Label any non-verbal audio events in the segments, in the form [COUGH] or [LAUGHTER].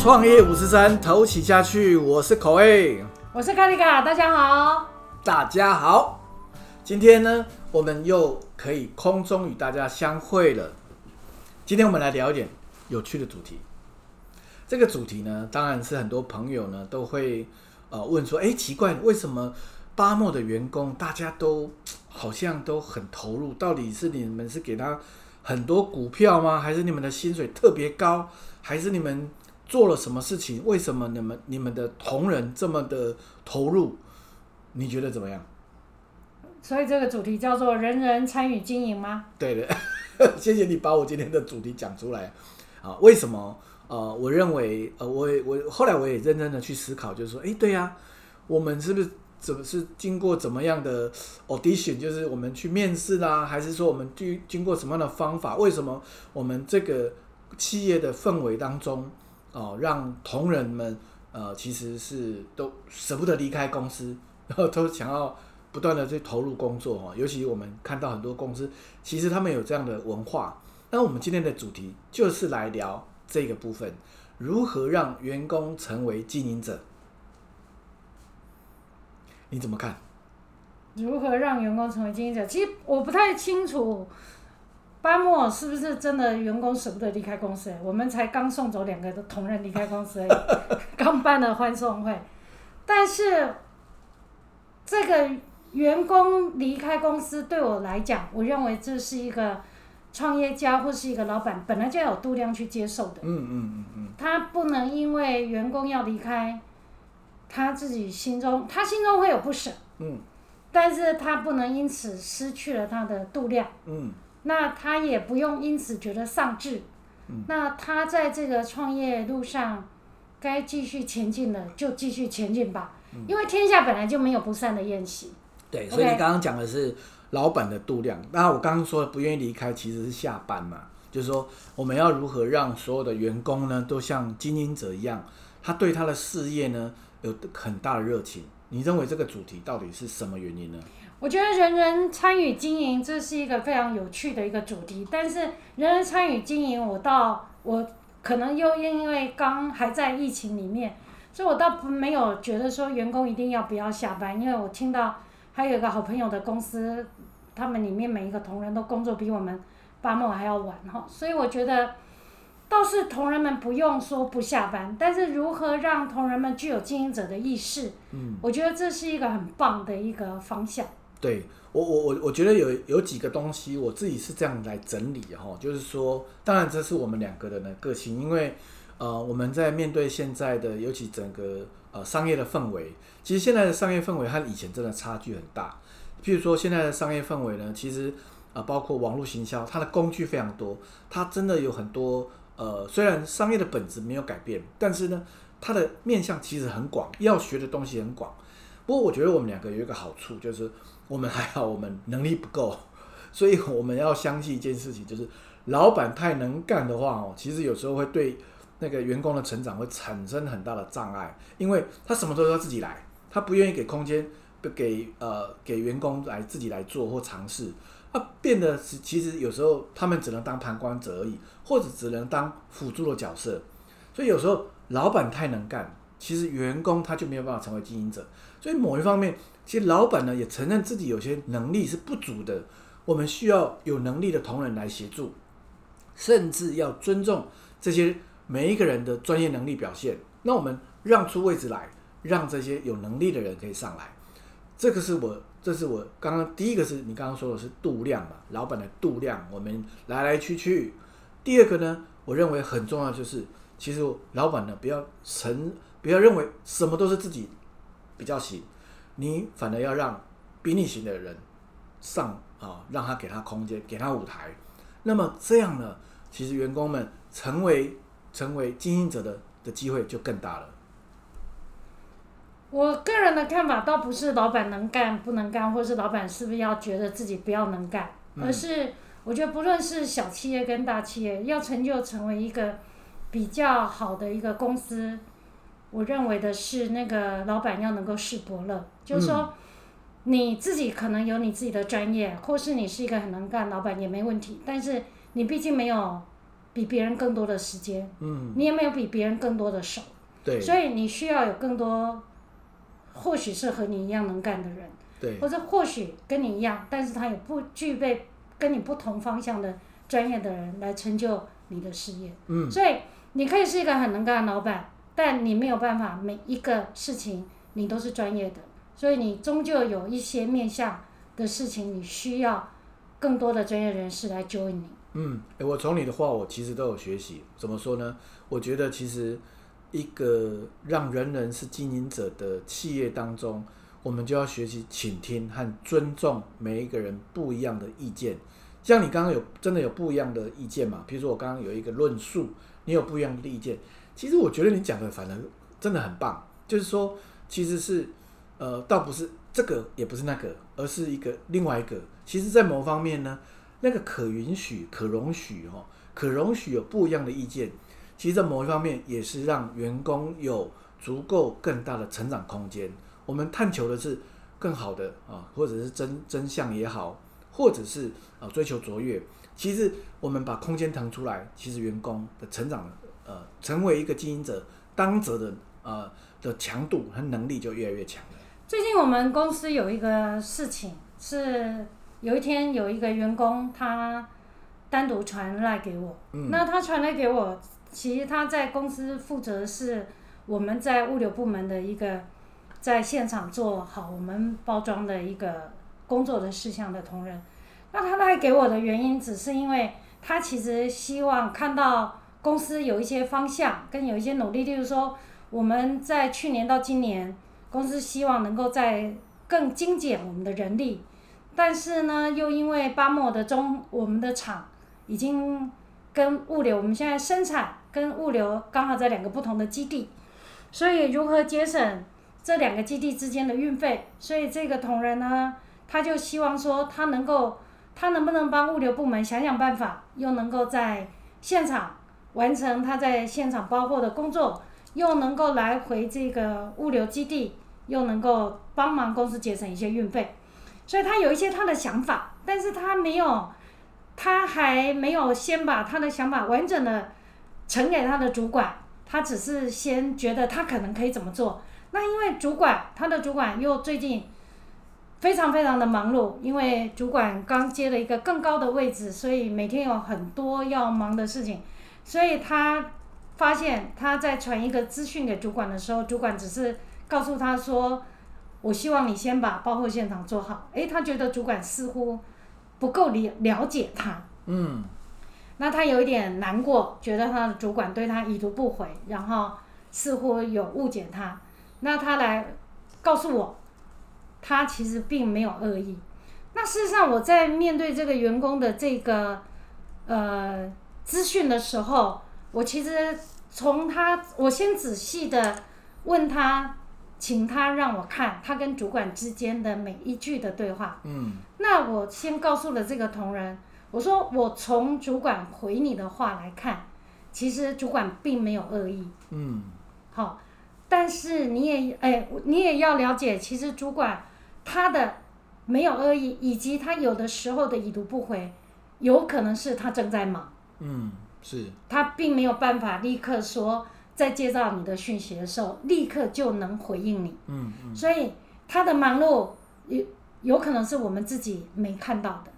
创业五十三，投起下去。我是口 A，我是卡丽卡，大家好。大家好。今天呢，我们又可以空中与大家相会了。今天我们来聊一点有趣的主题。这个主题呢，当然是很多朋友呢都会呃问说：哎，奇怪，为什么巴莫的员工大家都好像都很投入？到底是你们是给他很多股票吗？还是你们的薪水特别高？还是你们做了什么事情？为什么你们你们的同仁这么的投入？你觉得怎么样？所以这个主题叫做“人人参与经营”吗？对的，[LAUGHS] 谢谢你把我今天的主题讲出来啊！为什么？呃，我认为，呃，我我后来我也认真的去思考，就是说，哎，对呀，我们是不是怎么是经过怎么样的 audition，就是我们去面试啦，还是说我们去经过什么样的方法？为什么我们这个企业的氛围当中，哦，让同仁们呃其实是都舍不得离开公司，然后都想要不断的去投入工作哦。尤其我们看到很多公司，其实他们有这样的文化。那我们今天的主题就是来聊。这个部分如何让员工成为经营者？你怎么看？如何让员工成为经营者？其实我不太清楚，巴莫是不是真的员工舍不得离开公司？我们才刚送走两个同仁离开公司，[LAUGHS] 刚办了欢送会。但是这个员工离开公司对我来讲，我认为这是一个。创业家或是一个老板，本来就要有度量去接受的。嗯嗯嗯嗯。他不能因为员工要离开，他自己心中他心中会有不舍。嗯。但是他不能因此失去了他的度量。嗯。那他也不用因此觉得丧志。嗯。那他在这个创业路上，该继续前进的就继续前进吧。嗯。因为天下本来就没有不散的宴席。对，所以你刚刚讲的是。老板的度量，那我刚刚说的不愿意离开，其实是下班嘛。就是说，我们要如何让所有的员工呢，都像经营者一样，他对他的事业呢有很大的热情。你认为这个主题到底是什么原因呢？我觉得人人参与经营，这是一个非常有趣的一个主题。但是人人参与经营，我倒我可能又因为刚还在疫情里面，所以我倒没有觉得说员工一定要不要下班，因为我听到。还有一个好朋友的公司，他们里面每一个同仁都工作比我们八末还要晚哈，所以我觉得倒是同仁们不用说不下班，但是如何让同仁们具有经营者的意识，嗯，我觉得这是一个很棒的一个方向。对我我我我觉得有有几个东西我自己是这样来整理哈，就是说，当然这是我们两个人的个性，因为呃我们在面对现在的尤其整个。呃，商业的氛围，其实现在的商业氛围和以前真的差距很大。譬如说，现在的商业氛围呢，其实啊，包括网络行销，它的工具非常多，它真的有很多呃，虽然商业的本质没有改变，但是呢，它的面向其实很广，要学的东西很广。不过，我觉得我们两个有一个好处，就是我们还好，我们能力不够，[LAUGHS] 所以我们要相信一件事情，就是老板太能干的话哦，其实有时候会对。那个员工的成长会产生很大的障碍，因为他什么都要自己来，他不愿意给空间，不给呃给员工来自己来做或尝试，啊，变得是其实有时候他们只能当旁观者而已，或者只能当辅助的角色，所以有时候老板太能干，其实员工他就没有办法成为经营者，所以某一方面，其实老板呢也承认自己有些能力是不足的，我们需要有能力的同仁来协助，甚至要尊重这些。每一个人的专业能力表现，那我们让出位置来，让这些有能力的人可以上来。这个是我，这是我刚刚第一个是你刚刚说的是度量嘛，老板的度量，我们来来去去。第二个呢，我认为很重要就是，其实老板呢不要成，不要认为什么都是自己比较行，你反而要让比你行的人上啊，让他给他空间，给他舞台。那么这样呢，其实员工们成为。成为经营者的的机会就更大了。我个人的看法倒不是老板能干不能干，或是老板是不是要觉得自己不要能干，而是我觉得不论是小企业跟大企业，要成就成为一个比较好的一个公司，我认为的是那个老板要能够识伯乐，就是说你自己可能有你自己的专业，或是你是一个很能干老板也没问题，但是你毕竟没有。比别人更多的时间，嗯，你也没有比别人更多的手，对所以你需要有更多，或许是和你一样能干的人，对，或者或许跟你一样，但是他也不具备跟你不同方向的专业的人来成就你的事业。嗯，所以你可以是一个很能干的老板，但你没有办法每一个事情你都是专业的，所以你终究有一些面向的事情，你需要更多的专业人士来 join 你。嗯，我从你的话，我其实都有学习。怎么说呢？我觉得其实一个让人人是经营者的企业当中，我们就要学习倾听和尊重每一个人不一样的意见。像你刚刚有真的有不一样的意见嘛？比如说我刚刚有一个论述，你有不一样的意见。其实我觉得你讲的反而真的很棒，就是说其实是呃，倒不是这个，也不是那个，而是一个另外一个。其实，在某方面呢，那个可允许、可容许哦，可容许有不一样的意见。其实，在某一方面也是让员工有足够更大的成长空间。我们探求的是更好的啊，或者是真真相也好，或者是啊追求卓越。其实我们把空间腾出来，其实员工的成长，呃，成为一个经营者当责的呃的强度和能力就越来越强了。最近我们公司有一个事情是，有一天有一个员工他单独传来给我，嗯那他传来给我，其实他在公司负责是我们在物流部门的一个在现场做好我们包装的一个工作的事项的同仁。那他来给我的原因，只是因为他其实希望看到公司有一些方向跟有一些努力，例如说我们在去年到今年，公司希望能够在更精简我们的人力，但是呢，又因为巴莫的中我们的厂已经跟物流，我们现在生产跟物流刚好在两个不同的基地，所以如何节省这两个基地之间的运费？所以这个同仁呢，他就希望说他能够，他能不能帮物流部门想想办法，又能够在现场完成他在现场包货的工作，又能够来回这个物流基地，又能够帮忙公司节省一些运费。所以他有一些他的想法，但是他没有，他还没有先把他的想法完整的呈给他的主管，他只是先觉得他可能可以怎么做。那因为主管他的主管又最近非常非常的忙碌，因为主管刚接了一个更高的位置，所以每天有很多要忙的事情，所以他发现他在传一个资讯给主管的时候，主管只是告诉他说。我希望你先把包货现场做好。诶，他觉得主管似乎不够了了解他，嗯那他有一点难过，觉得他的主管对他已读不回，然后似乎有误解他。那他来告诉我，他其实并没有恶意。那事实上，我在面对这个员工的这个呃资讯的时候，我其实从他，我先仔细的问他。请他让我看他跟主管之间的每一句的对话。嗯那我先告诉了这个同仁，我说我从主管回你的话来看，其实主管并没有恶意，嗯好，但是你也哎，你也要了解，其实主管他的没有恶意，以及他有的时候的已读不回，有可能是他正在忙，嗯，是他并没有办法立刻说。在接到你的讯息的时候，立刻就能回应你。嗯嗯所以他的忙碌有有可能是我们自己没看到的。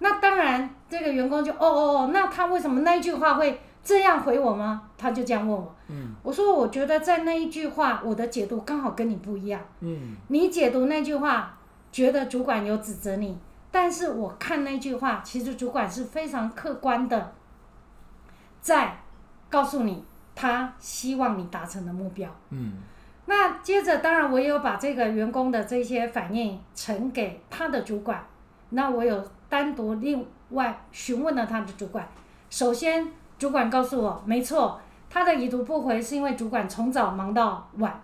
那当然，这个员工就哦哦哦，那他为什么那一句话会这样回我吗？他就这样问我。嗯我说我觉得在那一句话，我的解读刚好跟你不一样。嗯你解读那句话，觉得主管有指责你，但是我看那句话，其实主管是非常客观的，在告诉你他希望你达成的目标。嗯那接着，当然我也有把这个员工的这些反应呈给他的主管。那我有单独另外询问了他的主管。首先，主管告诉我，没错，他的已读不回是因为主管从早忙到晚，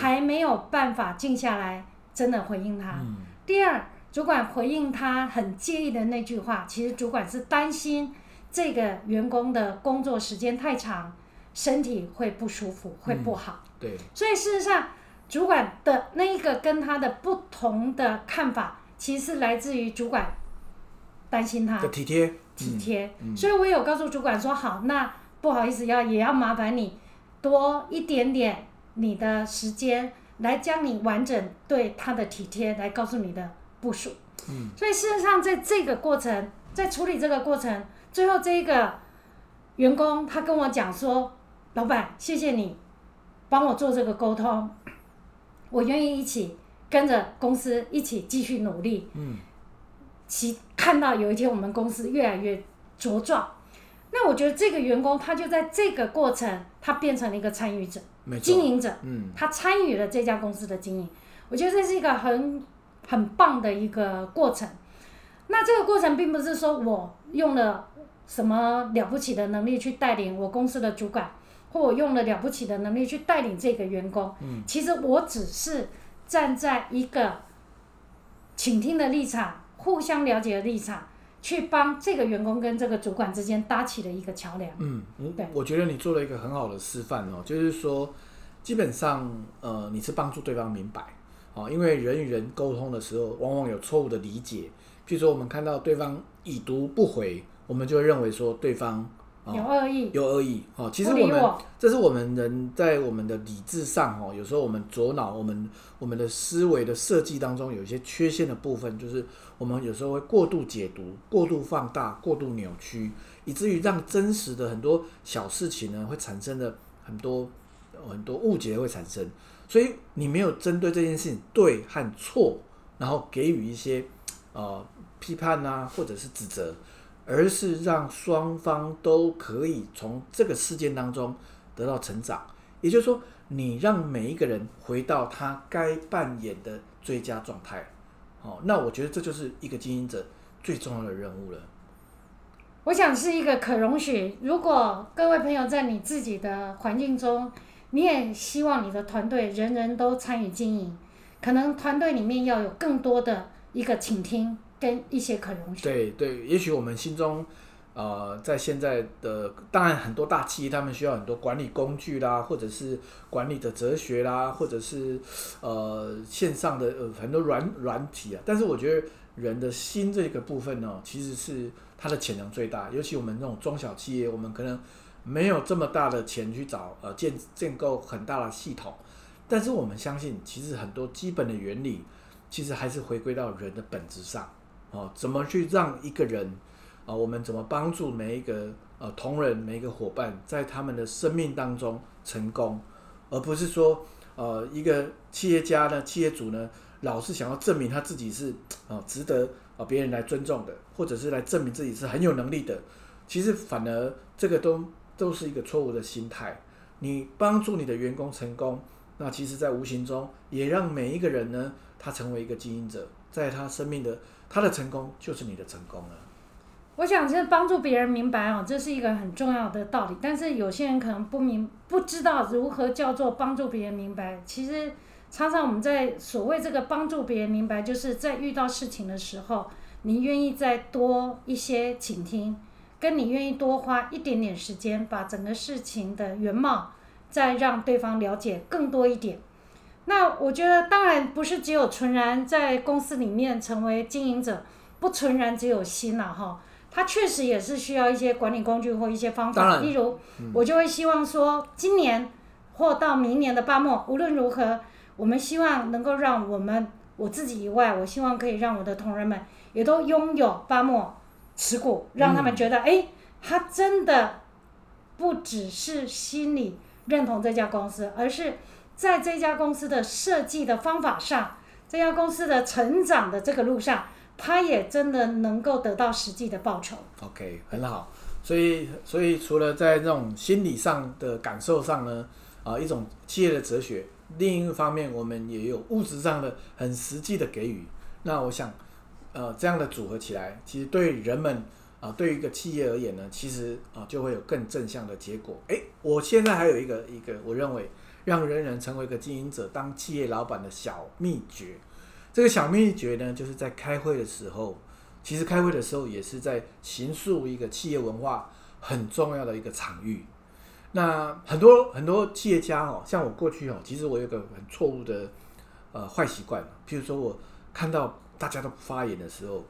还没有办法静下来真的回应他。嗯第二，主管回应他很介意的那句话，其实主管是担心这个员工的工作时间太长，身体会不舒服，会不好。对。所以事实上，主管的那一个跟他的不同的看法，其实是来自于主管担心他的，体贴。体贴，嗯。所以我有告诉主管说，好，那不好意思要也要麻烦你多一点点你的时间来将你完整对他的体贴来告诉你的部署。嗯，所以事实上，在这个过程，在处理这个过程，最后这一个员工他跟我讲说，老板，谢谢你帮我做这个沟通，我愿意一起跟着公司一起继续努力。嗯，其看到有一天我们公司越来越茁壮，那我觉得这个员工他就在这个过程，他变成了一个参与者、经，营者，嗯他参与了这家公司的经营。我觉得这是一个很很棒的一个过程。那这个过程并不是说我用了什么了不起的能力去带领我公司的主管，或我用了了不起的能力去带领这个员工。嗯，其实我只是站在一个倾听的立场、互相了解的立场，去帮这个员工跟这个主管之间搭起了一个桥梁。嗯，我对我觉得你做了一个很好的示范哦，就是说，基本上呃，你是帮助对方明白哦，因为人与人沟通的时候，往往有错误的理解。譬如说，我们看到对方已读不回，我们就会认为说对方有恶意，有恶意哦。其实我们我，这是我们人在我们的理智上哦，有时候我们左脑我们我们的思维的设计当中有一些缺陷的部分，就是我们有时候会过度解读、过度放大、过度扭曲，以至于让真实的很多小事情呢会产生的很多很多误解会产生。所以你没有针对这件事情对和错，然后给予一些呃批判啊，或者是指责，而是让双方都可以从这个事件当中得到成长。也就是说，你让每一个人回到他该扮演的最佳状态。哦，那我觉得这就是一个经营者最重要的任务了。我想是一个可容许。如果各位朋友在你自己的环境中，你也希望你的团队人人都参与经营，可能团队里面要有更多的一个倾听一些可容许。对对，也许我们心中，呃，在现在的当然很多大企业，他们需要很多管理工具啦，或者是管理的哲学啦，或者是呃线上的呃很多软软体啊。但是我觉得人的心这个部分呢，其实是它的潜能最大。尤其我们这种中小企业，我们可能没有这么大的钱去找呃建建构很大的系统，但是我们相信，其实很多基本的原理，其实还是回归到人的本质上。哦，怎么去让一个人啊、我们怎么帮助每一个呃同仁、每一个伙伴，在他们的生命当中成功，而不是说呃一个企业家呢、企业主呢，老是想要证明他自己是啊、值得啊、别人来尊重的，或者是来证明自己是很有能力的。其实反而这个都都是一个错误的心态。你帮助你的员工成功，那其实在无形中也让每一个人呢，他成为一个经营者，在他生命的他的成功就是你的成功了。我想是帮助别人明白哦，这是一个很重要的道理。但是有些人可能不明不知道如何叫做帮助别人明白。其实常常我们在所谓这个帮助别人明白，就是在遇到事情的时候，你愿意再多一些倾听，跟你愿意多花一点点时间，把整个事情的原貌再让对方了解更多一点。那我觉得当然不是只有纯然在公司里面成为经营者，不纯然只有心了、哈。它确实也是需要一些管理工具或一些方法，例如，我就会希望说，今年或到明年的八末，无论如何，我们希望能够让我们我自己以外，我希望可以让我的同仁们也都拥有八末持股，让他们觉得，哎、他真的不只是心里认同这家公司，而是在这家公司的设计的方法上，这家公司的成长的这个路上。他也真的能够得到实际的报酬。OK，很好。所以，所以除了在这种心理上的感受上呢，啊，一种企业的哲学，另一方面我们也有物质上的很实际的给予。那我想，呃，这样的组合起来，其实对人们啊，对于一个企业而言呢，其实啊就会有更正向的结果。诶，我现在还有一个一个，我认为让人人成为一个经营者、当企业老板的小秘诀。这个小秘诀呢，就是在开会的时候，其实开会的时候也是在形塑一个企业文化很重要的一个场域。那很多很多企业家哦，像我过去哦，其实我有个很错误的呃坏习惯，譬如说我看到大家都不发言的时候，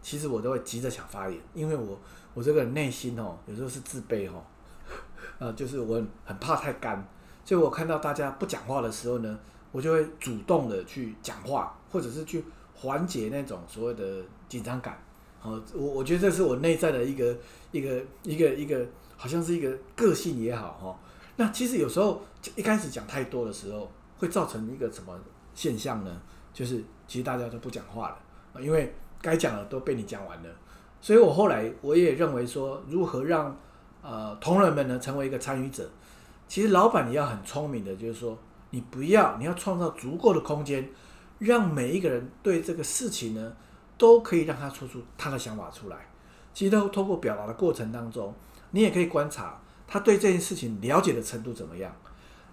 其实我都会急着想发言，因为我我这个人内心哦，有时候是自卑哦，呃，就是我很怕太干，所以我看到大家不讲话的时候呢，我就会主动的去讲话，或者是去缓解那种所谓的紧张感。好，我我觉得这是我内在的一个一个一个一个，好像是一个个性也好哈。那其实有时候一开始讲太多的时候，会造成一个什么现象呢？就是其实大家都不讲话了，因为该讲的都被你讲完了。所以我后来我也认为说，如何让呃同仁们呢成为一个参与者？其实老板你要很聪明的，就是说你不要你要创造足够的空间，让每一个人对这个事情呢。都可以让他说出他的想法出来。其实都通过表达的过程当中，你也可以观察他对这件事情了解的程度怎么样。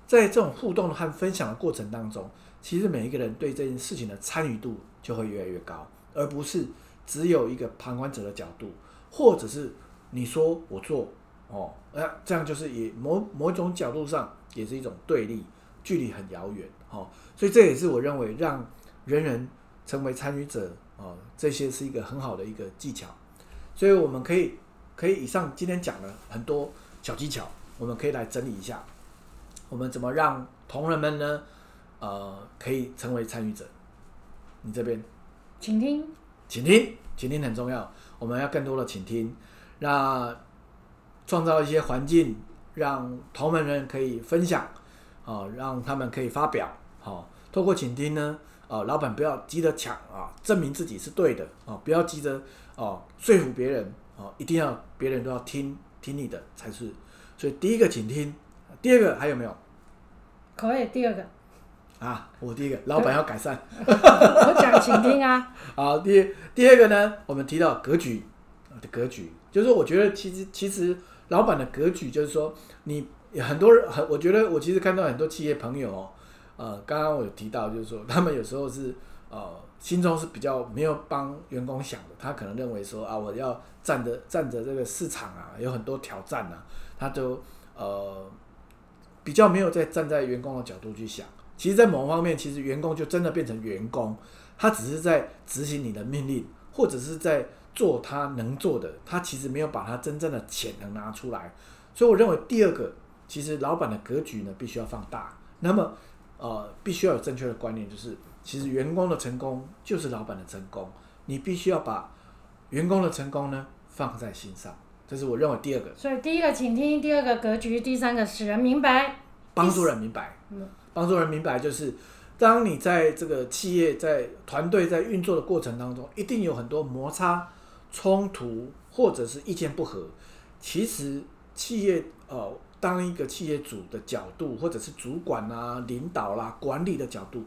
在这种互动和分享的过程当中，其实每一个人对这件事情的参与度就会越来越高，而不是只有一个旁观者的角度，或者是你说我做哦，那这样就是以某某一种角度上也是一种对立，距离很遥远哦。所以这也是我认为让人人成为参与者。哦，这些是一个很好的一个技巧，所以我们可以可以以上今天讲了很多小技巧，我们可以来整理一下，我们怎么让同仁们呢？呃，可以成为参与者。你这边，请听，请听，请听很重要，我们要更多的请听，那创造一些环境，让同门人可以分享，啊，让他们可以发表，好，透过倾听呢。啊，老板不要急着抢啊，证明自己是对的啊，不要急着哦说服别人啊，一定要别人都要听听你的才是。所以第一个请听，第二个还有没有？可以，第二个。啊，我第一个，老板要改善。[LAUGHS] 我讲请听啊。[LAUGHS] 好，第第二个呢，我们提到格局的格局，就是说，我觉得其实其实老板的格局就是说，你很多人很，我觉得我其实看到很多企业朋友哦。呃，刚刚我有提到，就是说他们有时候是呃心中是比较没有帮员工想的，他可能认为说啊，我要站着站着这个市场啊，有很多挑战啊，他都呃比较没有在站在员工的角度去想。其实，在某方面，其实员工就真的变成员工，他只是在执行你的命令，或者是在做他能做的，他其实没有把他真正的潜能拿出来。所以，我认为第二个，其实老板的格局呢，必须要放大。那么。呃，必须要有正确的观念，就是其实员工的成功就是老板的成功，你必须要把员工的成功呢放在心上，这是我认为第二个。所以第一个请听，第二个格局，第三个使人明白，帮助人明白。嗯，帮助人明白就是，当你在这个企业在团队在运作的过程当中，一定有很多摩擦、冲突或者是意见不合。其实企业呃。当一个企业主的角度，或者是主管啊、领导啦、管理的角度，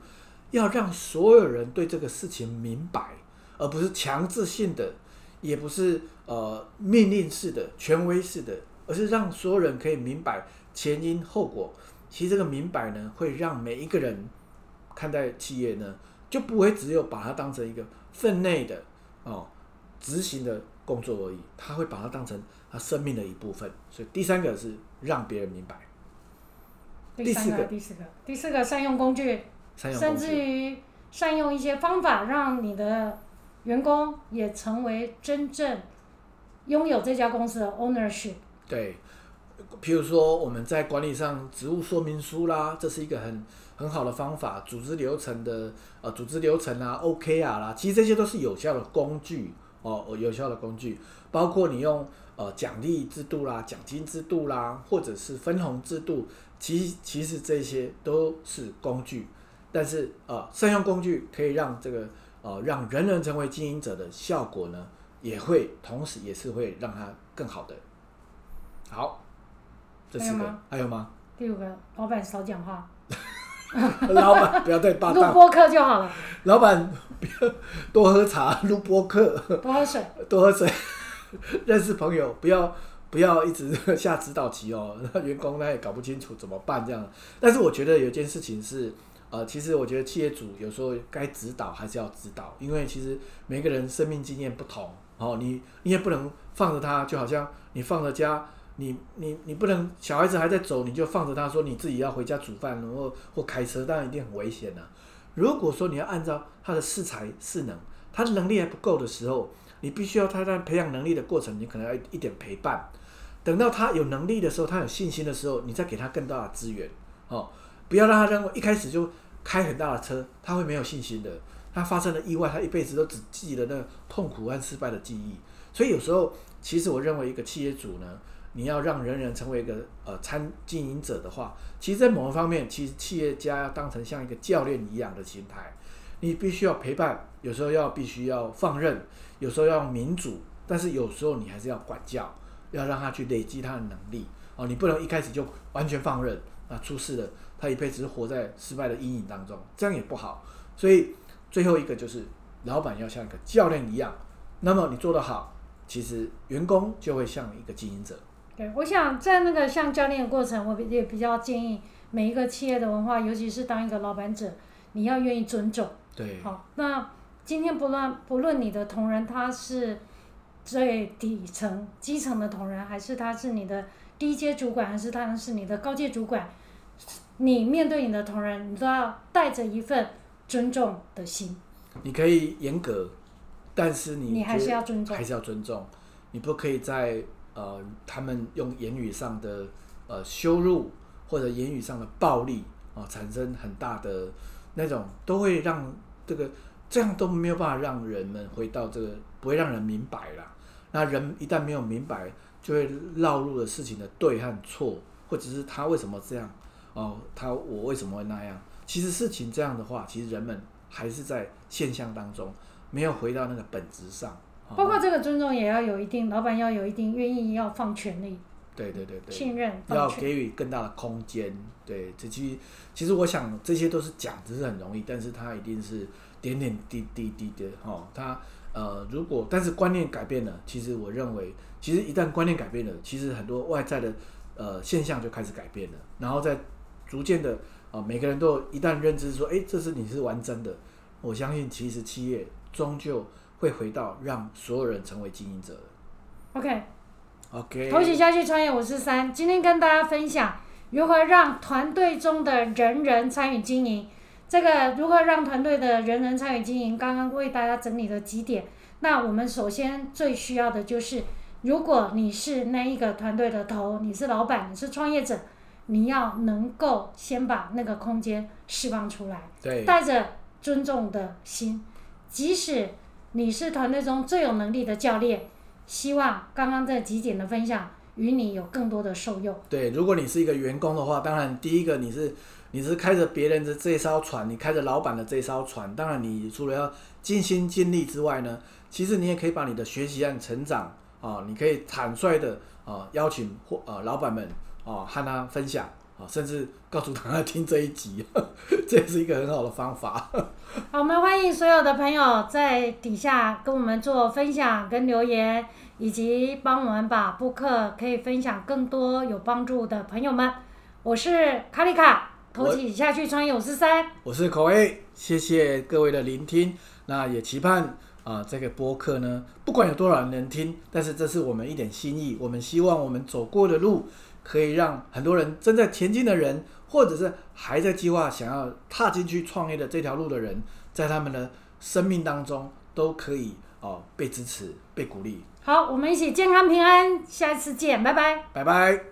要让所有人对这个事情明白，而不是强制性的，也不是呃命令式的、权威式的，而是让所有人可以明白前因后果。其实这个明白呢，会让每一个人看待企业呢，就不会只有把它当成一个分内的哦执行的工作而已，他会把它当成他生命的一部分。所以第三个是。让别人明白。第四个，第四个，第四个，善用工具，甚至于善用一些方法，让你的员工也成为真正拥有这家公司的 ownership。对，譬如说我们在管理上职务说明书啦，这是一个很很好的方法。组织流程的呃，组织流程啊，OK 啊啦，其实这些都是有效的工具哦，有效的工具，包括你用。呃，奖励制度啦，奖金制度啦，或者是分红制度，其其实这些都是工具，但是呃，善用工具可以让这个呃让人人成为经营者的效果呢，也会同时也是会让它更好的。好，这四个还有吗？第五个，老板少讲话。[LAUGHS] [LAUGHS] 老板不要再霸道。录播客就好了。老板不要多喝茶，[LAUGHS] 录播客。多喝水。多喝水。[LAUGHS] 认识朋友，不要不要一直下指导棋哦，那员工他也搞不清楚怎么办这样。但是我觉得有一件事情是，呃，其实我觉得企业主有时候该指导还是要指导，因为其实每个人生命经验不同哦，你你也不能放着他，就好像你放着家，你你你不能小孩子还在走，你就放着他说你自己要回家煮饭，然后或开车，当然一定很危险的。如果说你要按照他的适才适能，他的能力还不够的时候。你必须要他在培养能力的过程，你可能要一点陪伴。等到他有能力的时候，他有信心的时候，你再给他更大的资源哦，不要让他认为一开始就开很大的车，他会没有信心的。他发生了意外，他一辈子都只记得那痛苦和失败的记忆。所以有时候，其实我认为一个企业主呢，你要让人人成为一个呃参经营者的话，其实，在某个方面，其实企业家要当成像一个教练一样的心态，你必须要陪伴，有时候要必须要放任，有时候要民主，但是有时候你还是要管教，要让他去累积他的能力哦，你不能一开始就完全放任啊，出事了，他一辈子活在失败的阴影当中，这样也不好。所以最后一个就是，老板要像一个教练一样，那么你做得好。其实员工就会像一个经营者。对，我想在那个像教练的过程，我也比较建议每一个企业的文化，尤其是当一个老板者，你要愿意尊重。对。好，那今天不论不论你的同仁他是最底层基层的同仁，还是他是你的低阶主管，还是他是你的高阶主管，你面对你的同仁，你都要带着一份尊重的心。你可以严格。但是你你还是要尊重，还是要尊重，你不可以在呃他们用言语上的呃羞辱或者言语上的暴力啊产生很大的那种，都会让这个这样都没有办法让人们回到这个不会让人明白啦。那人一旦没有明白，就会绕入了事情的对和错，或者是他为什么这样哦，他我为什么会那样？其实事情这样的话，其实人们还是在现象当中。没有回到那个本质上，包括这个尊重也要有一定，老板要有一定愿意要放权力，对对对对，信任要给予更大的空间，对，这其实其实我想这些都是讲，只是很容易，但是它一定是点点滴滴滴的哈，它呃如果但是观念改变了，其实我认为，其实一旦观念改变了，其实很多外在的呃现象就开始改变了，然后再逐渐的啊每个人都一旦认知说，哎，这是你是玩真的，我相信其实企业。终究会回到让所有人成为经营者 OK，OK，投起下去创业我是三，今天跟大家分享如何让团队中的人人参与经营。这个如何让团队的人人参与经营？刚刚为大家整理了几点。那我们首先最需要的就是，如果你是那一个团队的头，你是老板，你是创业者，你要能够先把那个空间释放出来，对，带着尊重的心。即使你是团队中最有能力的教练，希望刚刚这几点的分享与你有更多的受用。对，如果你是一个员工的话，当然第一个你是你是开着别人的这艘船，你开着老板的这艘船，当然你除了要尽心尽力之外呢，其实你也可以把你的学习和成长啊，你可以坦率的啊邀请或呃老板们啊和他分享。甚至告诉他要听这一集，这也是一个很好的方法。[LAUGHS] 好，我们欢迎所有的朋友在底下跟我们做分享跟留言，以及帮我们把播客可以分享更多有帮助的朋友们。我是卡丽卡，投起下去创业五十三。我是口 A，谢谢各位的聆听。那也期盼啊，这个播客呢，不管有多少人能听，但是这是我们一点心意。我们希望我们走过的路。可以让很多人正在前进的人，或者是还在计划想要踏进去创业的这条路的人，在他们的生命当中都可以哦被支持、被鼓励。好，我们一起健康平安，下次见，拜拜，拜拜。